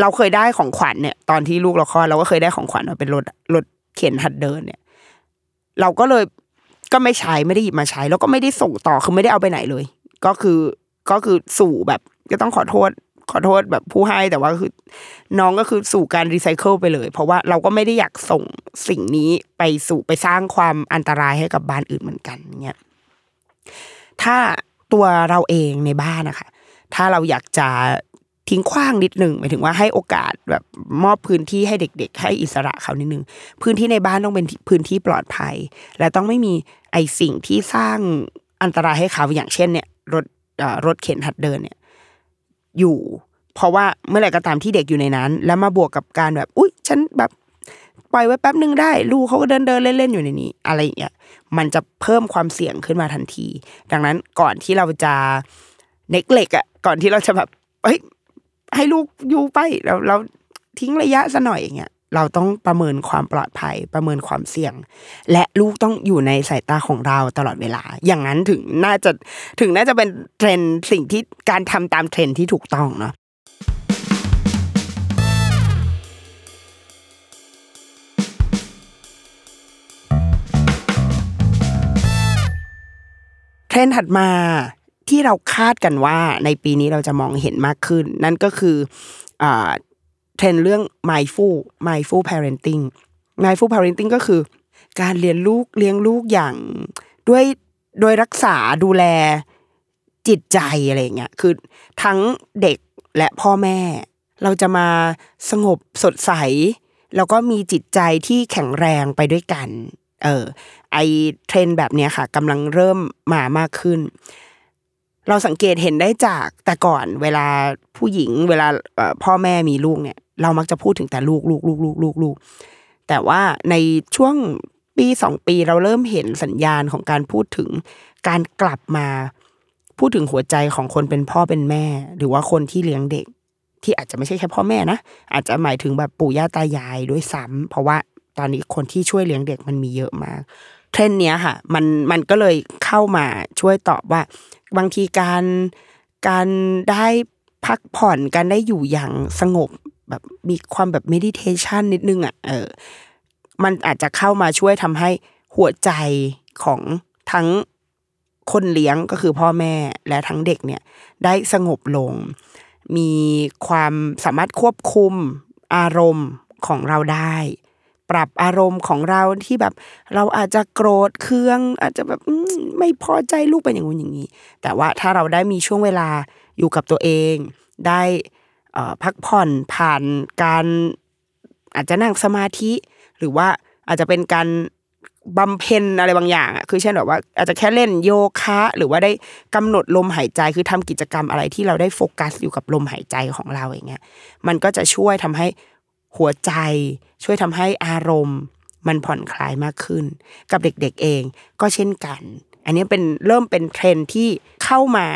เราเคยได้ของขวัญเนี่ย ตอนที่ลูกเราคลอดเราก็เคยได้ของขวัญมาเป็นรถรถเข็นหัดเดินเนี่ย เราก็เลยก็ไม่ใช้ไม่ได้หยิบมาใช้ แล้วก็ไม่ได้ส่งต่อคือไม่ได้เอาไปไหนเลย ก็คือก็คือสู่แบบก็ต้องขอโทษขอโทษแบบผู้ให้แต่ว่าคือ น้องก็คือสู่การรีไซเคิลไปเลย เพราะว่าเราก็ไม่ได้อยากส่งสิ่งนี้ไปสู่ไปสร้างความอันตรายให้กับบ้านอื่นเหมือนกันเนี่ยถ้าตัวเราเองในบ้านนะคะ ถ้าเราอยากจะทิ้งขว้างนิดหนึ่งหมายถึงว่าให้โอกาสแบบมอบพื้นที่ให้เด็ก ๆ ให้อิสระเขานิดนึงพื้นที่ในบ้านต้องเป็นพื้นที่ปลอดภัย และต้องไม่มีไอสิ่งที่สร้างอันตรายให้เขาอย่างเช่นเนี่ยรถเอ่อรถเข็นหัดเดินเนี่ยอยู่ เพราะว่าเมื่อไหร่ก็ตามที่เด็กอยู่ในนั้น แล้วมาบวกกับการแบบ อุ๊ย ฉันแบบปล่อยไว้แป๊บนึงได้ ลูกเขาก็เดินเดินเล่นๆอยู่ในนี้ อะไรอย่างเงี้ยมันจะเพิ่มความเสี่ยงขึ้นมาทันที ดังนั้นก่อนที่เราจะ neglect อะก่อนที่เราจะแบบเฮ้ยให้ลูกอยู่ไปเราเราทิ้งระยะซะหน่อยอย่างเงี้ยเราต้องประเมินความปลอดภัยประเมินความเสี่ยง และลูกต้องอยู่ในสายตาของเราตลอดเวลา อย่างนั้นถึงน่าจะถึงน่าจะเป็นเทรนด์สิ่งที่การทำตามเทรนด์ที่ถูกต้องเนาะเทรนด์ถัดมา ที่เราคาดกันว่าในปีนี้เราจะมองเห็นมากขึ้น นั่นก็คือเทรนด์เรื่อง mindful mindful parenting mindful parenting ก็คือการเรียนลูกเลี้ยงลูกอย่างด้วยโดยรักษาดูแลจิตใจอะไรเงี้ยคือทั้งเด็กและพ่อแม่ เราจะมาสงบสดใส แล้วก็มีจิตใจที่แข็งแรงไปด้วยกัน เออไอเทรนแบบเนี้ยค่ะกำลังเริ่มมามากขึ้น เราสังเกตเห็นได้จากแต่ก่อนเวลาผู้หญิง เวลาพ่อแม่มีลูกเนี่ย เรามักจะพูดถึงแต่ลูกลูกลูกลูกลูกลูกแต่ว่าในช่วงปีสองปีเราเริ่มเห็นสัญญาณของการพูดถึงการกลับมาพูดถึงหัวใจของคนเป็นพ่อเป็นแม่ หรือว่าคนที่เลี้ยงเด็ก ที่อาจจะไม่ใช่แค่พ่อแม่นะอาจจะหมายถึงแบบปู่ย่าตายายด้วยซ้ำเพราะว่าตอนนี้คนที่ช่วยเลี้ยงเด็กมันมีเยอะมาก เทรนเนี้ยค่ะ มันมันก็เลยเข้ามาช่วยตอบว่า บางทีการการได้พักผ่อนการได้อยู่อย่างสงบแบบมีความแบบ meditation นิดนึงอะเออมันอาจจะเข้ามาช่วยทำให้หัวใจของทั้งคนเลี้ยงก็คือพ่อแม่และทั้งเด็กเนี่ย ได้สงบลง มีความสามารถควบคุมอารมณ์ของเราได้ ปรับอารมณ์ของเราที่แบบ เราอาจจะโกรธเคือง อาจจะแบบไม่พอใจลูกเป็นอย่างงู้นอย่างนี้ แต่ว่าถ้าเราได้มีช่วงเวลาอยู่กับตัวเอง ได้พักผ่อนผ่านการอาจจะนั่งสมาธิ หรือว่าอาจจะเป็นการบำเพ็ญอะไรบางอย่างอะคือเช่นแบบว่าอาจจะแค่เล่นโยคะ หรือว่าได้กำหนดลมหายใจคือทำกิจกรรมอะไรที่เราได้โฟกัสอยู่กับลมหายใจของเราอย่างเงี้ยมันก็จะช่วยทำให้ หัวใจช่วยทำให้อารมณ์ มันผ่อนคลายมากขึ้น กับเด็กๆเองก็เช่นกัน อันนี้เป็นเริ่มเป็นเทรนที่เข้ามา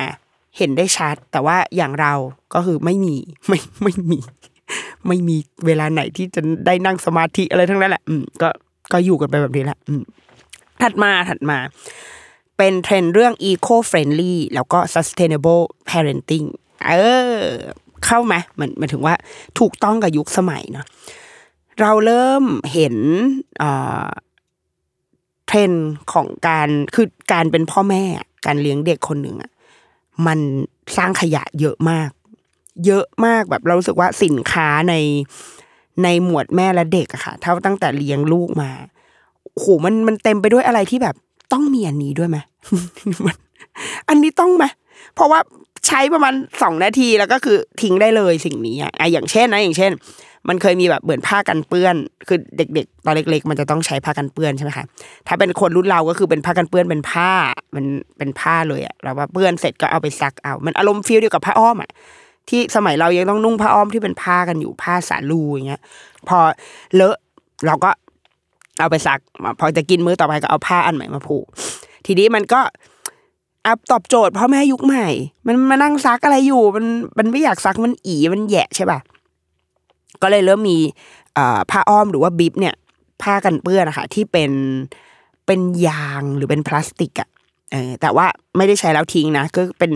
เห็นได้ชัด แต่ว่าอย่างเราก็คือไม่มีไม่ไม่มี ไม่มีเวลาไหนที่จะได้นั่งสมาธิอะไรทั้งนั้นแหละอืมก็ก็อยู่กันไปแบบนี้แหละอืมถัดมาถัดมา เป็นเทรนเรื่อง eco friendly แล้วก็ sustainable parenting เออ เข้าไหมมันมันถึงว่าถูกต้องกับยุคสมัยเนาะเราเริ่มเห็นเอ่อรนของการคือการเป็นพ่อแม่การเลี้ยงเด็กคนหนึ่งอะมันสร้างขยะเยอะมาก เยอะมากแบบเรารู้สึกว่าสินค้าในในหมวดแม่และเด็กอะค่ะเท่าตั้งแต่เลี้ยงลูกมาโหมันมันเต็มไปด้วยอะไรที่แบบ ต้องมีอันนี้ด้วยไหมอันนี้ต้องไหมเพราะว่า ใช้ประมาณสองนาทีแล้วก็คือทิ้งได้เลยสิ่งนี้อะอย่างเช่นนะอย่างเช่น มันเคยมีแบบเหมือนผ้ากันเปื้อน คือเด็ก ๆ ตอนเล็ก ๆ มันจะต้องใช้ผ้ากันเปื้อนใช่ไหมคะถ้าเป็นคนรุ่นเราก็คือเป็นผ้ากันเปื้อนเป็นผ้ามันเป็นผ้าเลยอะแล้วว่าเปื้อนเสร็จก็เอาไปซักเอามันอารมณ์ฟีลเดียวกับผ้าอ้อมอะที่สมัยเรายังต้องนุ่งผ้าอ้อมที่เป็นผ้ากันอยู่ผ้าสาลูอย่างเงี้ย พอเลอะเราก็เอาไปซัก พอจะกินมื้อต่อไปก็เอาผ้าอันใหม่มาผูก ทีนี้มันก็ อัพตอบโจทย์พ่อแม่ยุคใหม่ มันมานั่งซักอะไรอยู่ มันมันไม่อยากซักมันอีมันแหยะใช่ป่ะก็เลยเริ่มมีผ้าอ้อมหรือว่าบิบเนี่ย ผ้ากันเปื้อนนะคะที่เป็นเป็นยางหรือเป็นพลาสติกอะเออแต่ว่าไม่ได้ใช้แล้วทิ้งนะก็เป็น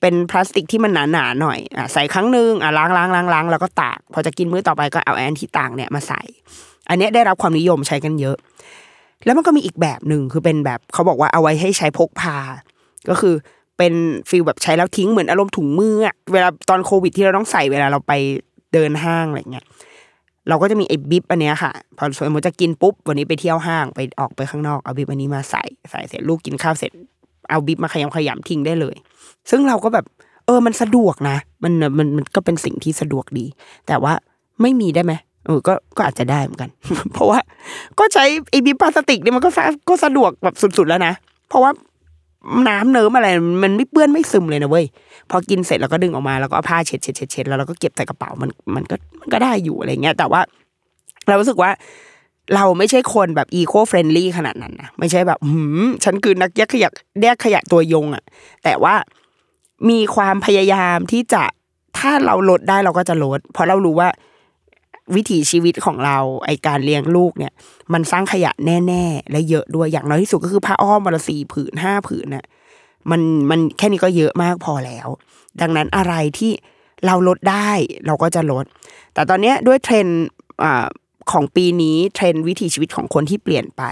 เป็นพลาสติกที่มันหนาๆหน่อยอะใส่ครั้งหนึ่งอะล้างล้างล้างล้างแล้วก็ตากพอจะกินมื้อต่อไปก็เอาอันที่ตากเนี่ยมาใส่ อันนี้ได้รับความนิยมใช้กันเยอะ แล้วมันก็มีอีกแบบหนึ่งคือเป็นแบบเขาบอกว่าเอาไว้ให้ใช้พกพา ก็คือเป็น feel แบบใช้แล้วทิ้งเหมือนอารมณ์ถุงมืออะเวลาตอนโควิดที่เราต้องใส่เวลาเราไปเดินห้างอะไรเงี้ยเราก็จะมีไอ้ bib อันเนี้ยค่ะ พอสมมติจะกินปุ๊บวันนี้ไปเที่ยวห้างไปออกไปข้างนอกเอา bib อันนี้มาใส่ใส่เสร็จลูกกินข้าวเสร็จ เอาบิบมาขยำขยำทิ้งได้เลย ซึ่งเราก็แบบ เออมันสะดวกนะ มันมันมันก็เป็นสิ่งที่สะดวกดี แต่ว่าไม่มีได้ไหมเออก็ก็อาจจะได้เหมือนกัน เพราะว่า ก็ใช้ไอ้บิบพลาสติกนี่มันก็ก็สะดวกแบบสุดๆแล้วนะเพราะว่า น้ำเนิ้มอะไร มันไม่เปื้อนไม่ซึมเลยนะเว้ยพอกินเสร็จเราก็ดึงออกมาแล้วก็เอาผ้าเช็ดเช็ดเช็ดเช็ดแล้วเราก็เก็บใส่กระเป๋ามันมันก็มันก็ได้อยู่อะไรเงี้ย แต่ว่า เรารู้สึกว่าเราไม่ใช่คนแบบ eco-friendly ขนาดนั้นนะไม่ใช่แบบหืมฉันคือนักแยกขยะแยกขยะตัวยงอะแต่ว่ามีความพยายามที่จะถ้าเราลดได้เราก็จะลด เพราะเรารู้ว่า วิถีชีวิตของเราไอ้การเลี้ยงลูกเนี่ย มันสร้างขยะแน่ ๆ และเยอะด้วยอย่างน้อยที่สุดก็คือผ้าอ้อมวันละสี่ผืนห้าผืนน่ะมันมันแค่นี้ก็เยอะมากพอแล้ว ดังนั้นอะไรที่เราลดได้เราก็จะลด แต่ตอนเนี้ยด้วยเทรนด์อ่าของปีนี้เทรนด์วิถีชีวิตของคนที่เปลี่ยนไป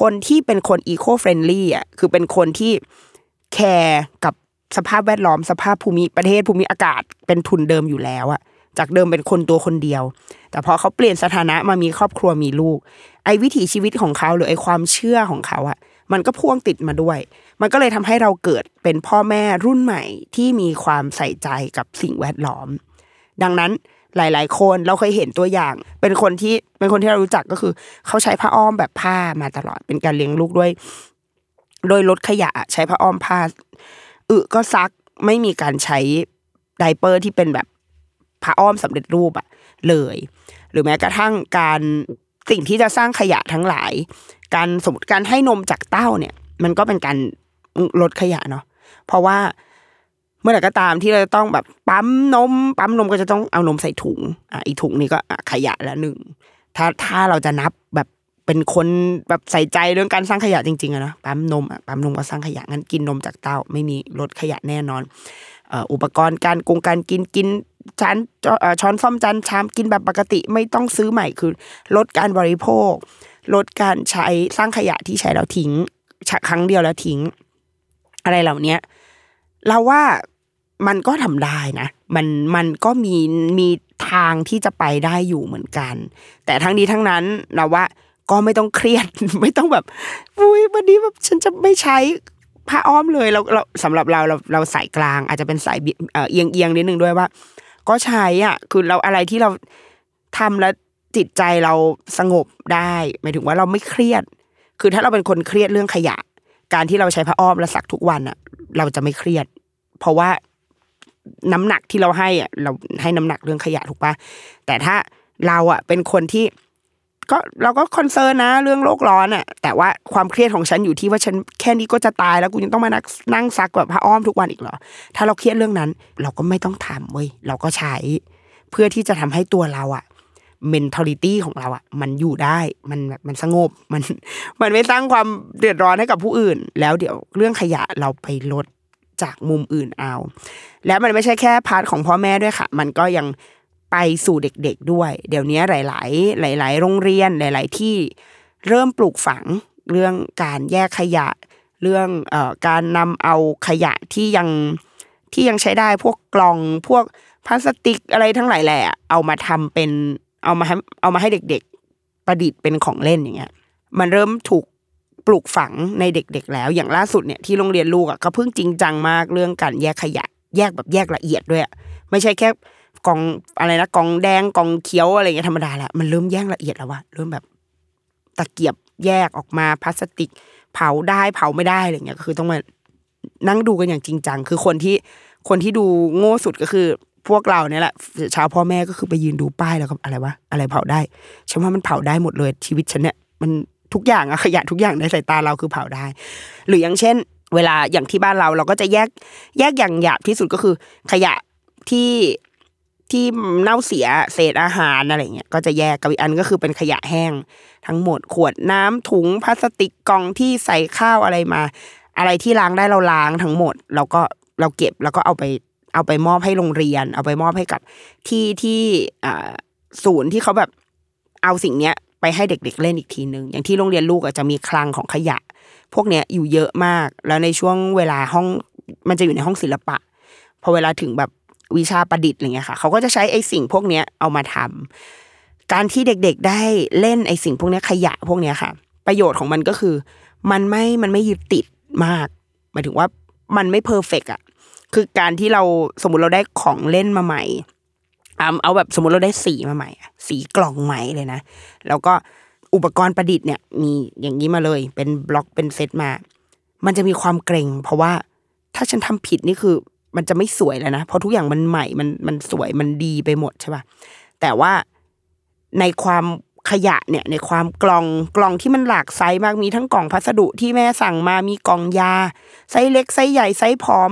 คนที่เป็นคน eco-friendly อะคือเป็นคนที่ care กับสภาพแวดล้อมสภาพภูมิประเทศภูมิอากาศเป็นทุนเดิมอยู่แล้วอะ จากเดิมเป็นคนตัวคนเดียว แต่พอเขาเปลี่ยนสถานะมามีครอบครัวมีลูก ไอ้วิถีชีวิตของเขาหรือไอ้ความเชื่อของเขาอะมันก็พ่วงติดมาด้วย มันก็เลยทำให้เราเกิดเป็นพ่อแม่รุ่นใหม่ที่มีความใส่ใจกับสิ่งแวดล้อม ดังนั้นหลาย ๆ คนเราเคยเห็นตัวอย่าง เป็นคนที่เป็นคนที่เรารู้จักก็คือ เขาใช้ผ้าอ้อมแบบผ้ามาตลอดเป็นการเลี้ยงลูกด้วย โดยลดขยะใช้ผ้าอ้อมผ้าอึก็ซักไม่มีการใช้ไดเปอร์ที่เป็นแบบ ผ้าอ้อมสำเร็จรูปอะเลย หรือแม้กระทั่งการสิ่งที่จะสร้างขยะทั้งหลาย การสมมติการให้นมจากเต้าเนี่ย มันก็เป็นการลดขยะเนาะเพราะว่าเมื่อไหร่ก็ตามที่เราจะต้องแบบปั๊มนม ปั๊มนมก็จะต้องเอานมใส่ถุงอะอีกถุงนี้ก็ขยะละหนึ่งถ้าถ้าเราจะนับแบบเป็นคนแบบใส่ใจเรื่องการสร้างขยะจริงๆอะนะปั๊มนมอะปั๊มนมก็สร้างขยะงั้นกินนมจากเต้า ไม่มีลดขยะแน่นอนอุปกรณ์การกงการกินกิน จานช้อนซ่อมจานชามกินแบบปกติไม่ต้องซื้อใหม่คือ ลดการบริโภค ลดการใช้สร้างขยะที่ใช้แล้วทิ้งครั้งเดียวแล้วทิ้ง อะไรเหล่าเนี้ยเราว่ามันก็ทำได้นะมันมันก็มีมีทางที่จะไปได้อยู่เหมือนกัน แต่ทั้งนี้ทั้งนั้นเราว่าก็ไม่ต้องเครียดไม่ต้องแบบอุ้ยวันนี้แบบฉันจะไม่ใช้ผ้าอ้อมเลยเราเราสำหรับเราเราเราสายกลาง อาจจะเป็นสายเอ่อเอียงเอียงนิดนึงด้วยว่า ก็ใช้อะ คือเราอะไรที่เราทำแล้วจิตใจเราสงบได้หมายถึงว่าเราไม่เครียด คือถ้าเราเป็นคนเครียดเรื่องขยะ การที่เราใช้ผ้าอ้อมและสักทุกวันอะ เราจะไม่เครียด เพราะว่าน้ำหนักที่เราให้อะเราให้น้ำหนักเรื่องขยะถูกปะแต่ถ้าเราอะเป็นคนที่ ก็เราก็คอนเซิร์นนะเรื่องโลกร้อนอะแต่ว่าความเครียดของฉันอยู่ที่ว่าฉันแค่นี้ก็จะตายแล้วกูยังต้องมานั่งนั่งซักแบบผ้าอ้อมทุกวันอีกเหรอ ถ้าเราเครียดเรื่องนั้น เราก็ไม่ต้องทำเว้ยเราก็ใช้ เพื่อที่จะทำให้ตัวเราอะ mentality ของเราอะมันอยู่ได้มันแบบมันสงบมันมันไม่สร้างความเดือดร้อนให้กับผู้อื่น แล้วเดี๋ยวเรื่องขยะเราไปลดจากมุมอื่นเอา แล้วมันไม่ใช่แค่พาร์ทของพ่อแม่ด้วยค่ะ มันก็ยัง ไปสู่เด็กๆด้วย เดี๋ยวนี้หลาย ๆ หลาย ๆ โรงเรียนหลาย ๆ ที่เริ่มปลูกฝังเรื่องการแยกขยะ เรื่องอการนำเอาขยะที่ยังที่ยังใช้ได้พวกกล่องพวกพลาสติกอะไรทั้งหลายแหละเอามาทำเป็นเอามาให้เอามาให้เด็กๆประดิษฐ์เป็นของเล่นอย่างเงี้ยมันเริ่มถูกปลูกฝังในเด็ก ๆ แล้วอย่างล่าสุดเนี่ยที่โรงเรียนลูกอะก็เพิ่งจริงจังมากเรื่องการแยกขยะ แยกแบบแยกละเอียดด้วย ไม่ใช่แค่ กองอะไรนะกองแดงกองเขียวอะไรเงี้ยธรรมดาแหละมันเริ่มแยกละเอียดแล้วว่าเริ่มแบบตะเกียบแยกออกมาพลาสติก เผาได้เผาไม่ได้อะไรเงี้ยก็คือต้องมานั่งดูกันอย่างจริงจังคือคนที่คนที่ดูโง่สุดก็คือ พวกเราเนี่ยแหละชาวพ่อแม่ก็คือไปยืนดูป้ายแล้วก็อะไรวะอะไรเผาได้ฉันว่ามันเผาได้หมดเลยชีวิตฉันเนี่ยมันทุกอย่างอะขยะทุกอย่างในสายตาเราคือเผาได้ หรืออย่างเช่น เวลาอย่างที่บ้านเราเราก็จะแยกแยกอย่างหยาบที่สุดก็คือ ขยะที่ ที่เน่าเสียเศษอาหารอะไรเงี้ยก็จะแยกกับอีกอันก็คือเป็นขยะแห้ง ทั้งหมดขวดน้ำถุงพลาสติกกล่องที่ใส่ข้าวอะไรมา อะไรที่ล้างได้เราล้างทั้งหมด เราก็เราเก็บแล้วก็เอาไปเอาไปมอบให้โรงเรียน เอาไปมอบให้กับที่ที่ศูนย์ที่เขาแบบเอาสิ่งเนี้ยไปให้เด็ก ๆ เล่นอีกทีนึงอย่างที่โรงเรียนลูกอะจะมีคลังของขยะ พวกเนี้ยอยู่เยอะมาก แล้วในช่วงเวลาห้องมันจะอยู่ในห้องศิลปะพอเวลาถึงแบบ วิชาประดิษฐ์อะไรเงี้ยค่ะเขาก็จะใช้ไอ้สิ่งพวกเนี้ยเอามาทำการที่เด็กๆได้เล่นไอ้สิ่งพวกเนี้ยขยะพวกเนี้ยค่ะ ประโยชน์ของมันก็คือ มันไม่มันไม่ยึดติดมากหมายถึงว่ามันไม่เพอร์เฟกอะคือการที่เราสมมติเราได้ของเล่นมาใหม่เอาแบบสมมติเราได้สีมาใหม่สีกล่องใหม่เลยนะ แล้วก็อุปกรณ์ประดิษฐ์เนี่ย มีอย่างนี้มาเลย เป็นบล็อกเป็นเซตมา มันจะมีความเกรงเพราะว่าถ้าฉันทำผิดนี่คือ มันจะไม่สวยแล้วนะเพราะทุกอย่างมันใหม่มันมันสวยมันดีไปหมดใช่ป่ะแต่ว่าในความขยะเนี่ย ในความกล่องกล่องที่มันหลากไซส์มากมีทั้งกล่องพัสดุที่แม่สั่งมามีกล่องยาไซส์เล็กไซส์ใหญ่ไซส์ผอม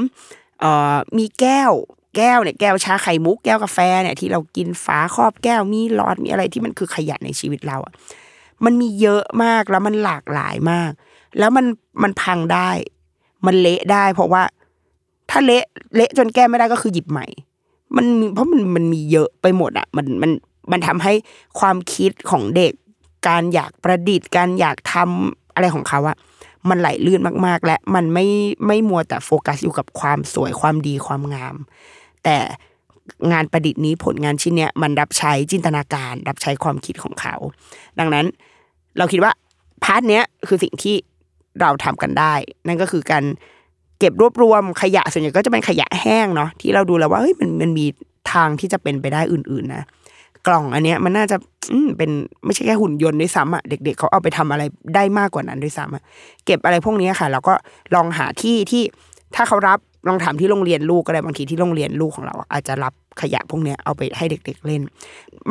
เอ่อมีแก้ว แก้วเนี่ยแก้วชาไข่มุกแก้วกาแฟเนี่ยที่เรากินฝาครอบแก้วมีหลอดมีอะไรที่มันคือขยะในชีวิตเราอะมันมีเยอะมากแล้วมันหลากหลายมาก แล้วมันมันพังได้ มันเละได้ เพราะว่า ถ้าเละเละจนแก้ไม่ได้ก็คือหยิบใหม่ มันเพราะมันมันมีเยอะไปหมดอะ มันมันมันทำให้ความคิดของเด็ก การอยากประดิษฐ์ การอยากทำอะไรของเขาอะมันไหลลื่นมากๆ และมันไม่ไม่มัวแต่โฟกัสอยู่กับความสวยความดีความงาม แต่งานประดิษฐ์นี้ผลงานชิ้นเนี้ยมันรับใช้จินตนาการ รับใช้ความคิดของเขา ดังนั้นเราคิดว่าพาร์ทเนี้ยคือสิ่งที่เราทำกันได้ นั่นก็คือการ เก็บรวบรวมขยะส่วนใหญ่ก็จะเป็นขยะแห้งเนาะที่เราดูแล้วว่าเฮ้ยมันมันมีทางที่จะเป็นไปได้อื่น ๆ นะกล่องอันเนี้ยมันน่าจะอเป็นไม่ใช่แค่หุ่นยนต์ด้วยซ้ำอะเด็ก ๆเขาเอาไปทำอะไรได้มากกว่านั้นด้วยซ้ำอะเก็บอะไรพวกนี้ค่ะแล้วก็ลองหาที่ที่ถ้าเขารับลองถามที่โรงเรียนลูกก็ได้บางทีที่โรงเรียนลูกของเราอะอาจจะรับขยะพวกเนี้ยเอาไปให้เด็ก ๆเล่น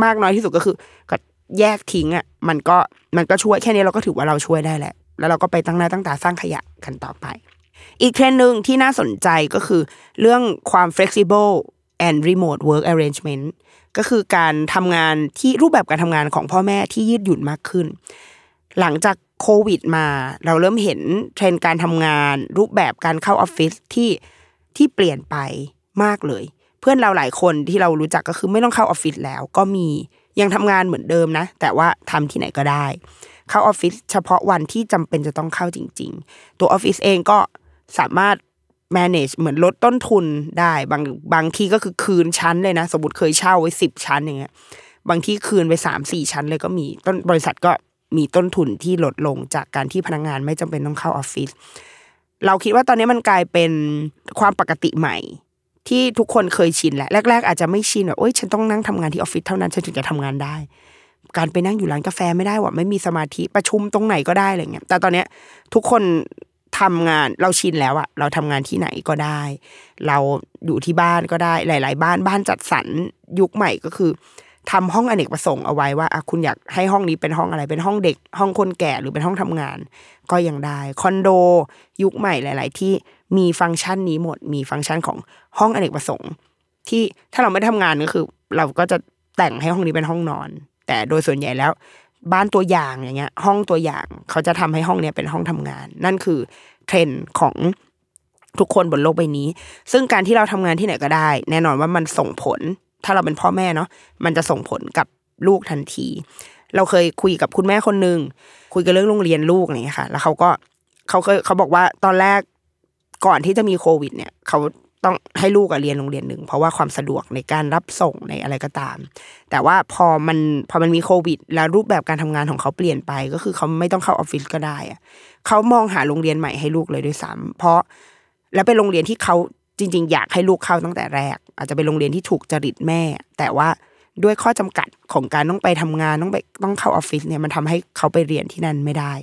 มากน้อยที่สุดก็คือก็แยกทิ้งอะมันก็มันก็ช่วยแค่นี้เราก็ถือว่าเราช่วยได้แหละ แล้วเราก็ไปตั้งหน้าตั้งตาสร้างขยะกันต่อไป อีกเทรนด์หนึ่งที่น่าสนใจก็คือเรื่องความ flexible and remote work arrangement ก็คือการทำงานที่รูปแบบการทำงานของพ่อแม่ที่ยืดหยุ่นมากขึ้น หลังจากโควิดมาเราเริ่มเห็นเทรนด์การทำงาน รูปแบบการเข้าออฟฟิศที่ที่เปลี่ยนไปมากเลย เพื่อนเราหลายคนที่เรารู้จักก็คือไม่ต้องเข้าออฟฟิศแล้ว ก็มียังทำงานเหมือนเดิมนะ แต่ว่าทำที่ไหนก็ได้ เข้าออฟฟิศเฉพาะวันที่จำเป็นจะต้องเข้าจริง ๆ ตัวออฟฟิศเองก็ สามารถ manage เหมือนลดต้นทุนได้บางบางที่ก็คือคืนชั้นเลยนะ สมมติเคยเช่าไว้สิบชั้นอย่างเงี้ยบางที่คืนไปสามสี่ชั้นเลยก็มีต้นบริษัทก็มีต้นทุนที่ลดลงจากการที่พนักงานไม่จำเป็นต้องเข้าออฟฟิศเราคิดว่าตอนนี้มันกลายเป็นความปกติใหม่ ที่ทุกคนเคยชินแหละแรก ๆ อาจจะไม่ชินแบบโอ๊ยฉันต้องนั่งทำงานที่ออฟฟิศเท่านั้นฉันถึงจะทำงานได้ การไปนั่งอยู่ร้านกาแฟไม่ได้ว่ะไม่มีสมาธิประชุมตรงไหนก็ได้อะไรเงี้ยแต่ตอนเนี้ยทุกคน ทำงานเราชินแล้วอะเราทำงานที่ไหนก็ได้ เราอยู่ที่บ้านก็ได้หลาย ๆ บ้านบ้านจัดสรรยุคใหม่ก็คือทำห้องอเนกประสงค์เอาไว้ว่าอะคุณอยากให้ห้องนี้เป็นห้องอะไรเป็นห้องเด็ก ห้องคนแก่หรือเป็นห้องทำงาน ก็ยังได้คอนโด ยุคใหม่หลาย ๆ ที่มีฟังก์ชันนี้หมด มีฟังก์ชันของห้องอเนกประสงค์ ที่ถ้าเราไม่ได้ทำงานก็คือ เราก็จะแต่งให้ห้องนี้เป็นห้องนอน แต่โดยส่วนใหญ่แล้วบ้านตัวอย่างอย่างเงี้ย ห้องตัวอย่างเขาจะทำให้ห้องเนี้ยเป็นห้องทำงาน นั่นคือ ทรนด์ของทุกคนบนโลกใบนี้ ซึ่งการที่เราทำงานที่ไหนก็ได้ แน่นอนว่ามันส่งผล ถ้าเราเป็นพ่อแม่เนาะมันจะส่งผลกับลูกทันที เราเคยคุยกับคุณแม่คนหนึ่งคุยกันเรื่องโรงเรียนลูกอะไรอย่างเงี้ยค่ะ แล้วเขาก็เขาเคยเขาบอกว่าตอนแรกก่อนที่จะมีโควิด เนี่ยเขา ต้องให้ลูกเรียนโรงเรียนหนึ่งเพราะว่าความสะดวกในการรับส่งในอะไรก็ตาม แต่ว่าพอมันพอมันมีโควิด แล้วรูปแบบการทำงานของเขาเปลี่ยนไปก็คือเขาไม่ต้องเข้าออฟฟิศก็ได้อะเขามองหาโรงเรียนใหม่ให้ลูกเลยด้วยซ้ำเพราะแล้วเป็นโรงเรียนที่เขาจริง ๆ อยากให้ลูกเข้าตั้งแต่แรก อาจจะเป็นโรงเรียนที่ถูกจริตแม่ แต่ว่าด้วยข้อจำกัดของการต้องไปทำงานต้องไปต้องเข้าออฟฟิศเนี่ยมันทำให้เขาไปเรียนที่นั่นไม่ได้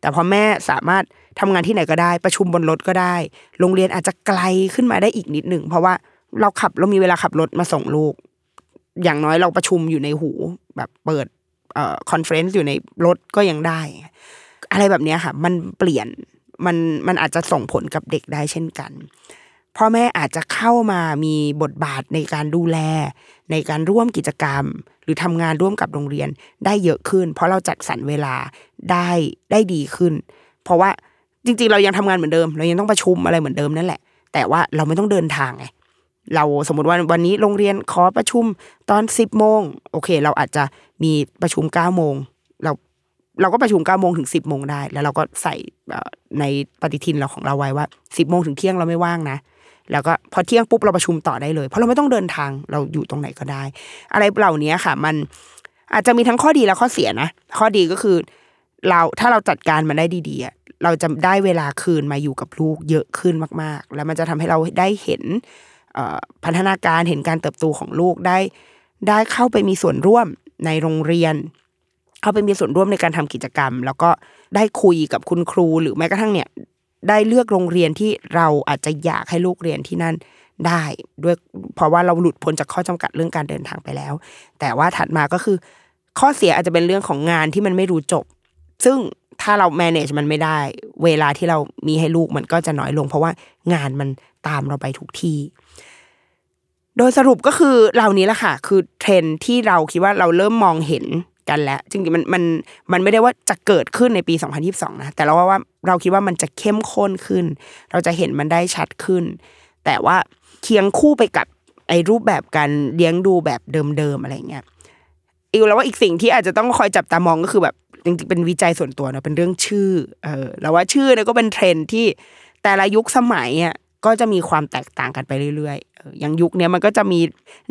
แต่พอแม่สามารถ ทำงานที่ไหนก็ได้ประชุมบนรถก็ได้ โรงเรียนอาจจะไกลขึ้นมาได้อีกนิดหนึ่งเพราะว่าเราขับเรามีเวลาขับรถมาส่งลูก อย่างน้อยเราประชุมอยู่ในหูแบบเปิดเอ่อ conference อยู่ในรถก็ยังได้ อะไรแบบนี้ค่ะ มันเปลี่ยนมันมันอาจจะส่งผลกับเด็กได้เช่นกันพ่อแม่อาจจะเข้ามามีบทบาทในการดูแล ในการร่วมกิจกรรม หรือทำงานร่วมกับโรงเรียนได้เยอะขึ้น เพราะเราจัดสรรเวลาได้ได้ดีขึ้น เพราะว่า จริงๆ เรายังทำงานเหมือนเดิม เรายังต้องประชุมอะไรเหมือนเดิมนั่นแหละ แต่ว่าเราไม่ต้องเดินทางไงเราสมมติว่าวันนี้โรงเรียนขอประชุมตอนสิบโมงโอเค เราอาจจะมีประชุมเก้าโมงเราเราก็ประชุมเก้าโมงถึงสิบโมงได้ แล้วเราก็ใส่ในปฏิทินเราของเราไว้ว่าสิบโมงถึงเที่ยงเราไม่ว่างนะ แล้วก็พอเที่ยงปุ๊บเราประชุมต่อได้เลย เพราะเราไม่ต้องเดินทางเราอยู่ตรงไหนก็ได้ อะไรเหล่านี้ค่ะ มันอาจจะมีทั้งข้อดีและข้อเสียนะข้อดีก็คือ เราถ้าเราจัดการมันได้ดีๆอะ เราจะได้เวลาคืนมาอยู่กับลูกเยอะขึ้นมาก ๆ แล้วมันจะทำให้เราได้เห็นพัฒนาการเห็นการเติบโตของลูกได้ ได้เข้าไปมีส่วนร่วมในโรงเรียน เข้าไปมีส่วนร่วมในการทำกิจกรรม แล้วก็ได้คุยกับคุณครูหรือแม้กระทั่งเนี่ยได้เลือกโรงเรียนที่เราอาจจะอยากให้ลูกเรียนที่นั่นได้ด้วยเพราะว่าเราหลุดพ้นจากข้อจำกัดเรื่องการเดินทางไปแล้ว แต่ว่าถัดมาก็คือ ข้อเสียอาจจะเป็นเรื่องของงานที่มันไม่รู้จบ ซึ่ง ถ้าเรา manage มันไม่ได้ เวลาที่เรามีให้ลูกมันก็จะน้อยลง เพราะว่างานมันตามเราไปทุกที่โดยสรุปก็คือเหล่านี้แหละค่ะ คือเทรนที่เราคิดว่าเราเริ่มมองเห็นกันแล้วจริงๆมันมันมันไม่ได้ว่าจะเกิดขึ้นในปี 2022 นะ แต่เราว่าว่าเราคิดว่ามันจะเข้มข้นขึ้น เราจะเห็นมันได้ชัดขึ้น แต่ว่าเคียงคู่ไปกับไอ้รูปแบบการเลี้ยงดูแบบเดิมๆอะไรเงี้ยอีกแล้วว่าอีกสิ่งที่อาจจะต้องคอยจับตามองก็คือแบบ จริงๆเป็นวิจัยส่วนตัวเนอะเป็นเรื่องชื่อเออแล้วว่าชื่อเนี่ยก็เป็นเทรนที่แต่ละยุคสมัยอะก็จะมีความแตกต่างกันไปเรื่อยๆอออย่างยุคเนี้ยมันก็จะมี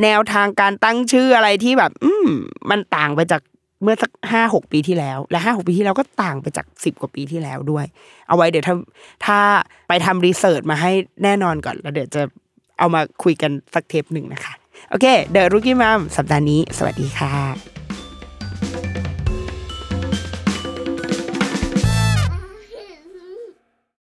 แนวทางการตั้งชื่ออะไรที่แบบ อืมมันต่างไปจากเมื่อสักห้าหกปีที่แล้ว และห้าหกปีที่แล้วก็ต่างไปจากสิบกว่าปีที่แล้วด้วย เอาไว้เดี๋ยวถ้าถ้าไปทำรีเสิร์ชมาให้แน่นอนก่อน แล้วเดี๋ยวจะเอามาคุยกันสักเทปหนึ่งนะคะ โอเค เดอะรุกี้มัมสัปดาห์นี้ สวัสดีค่ะ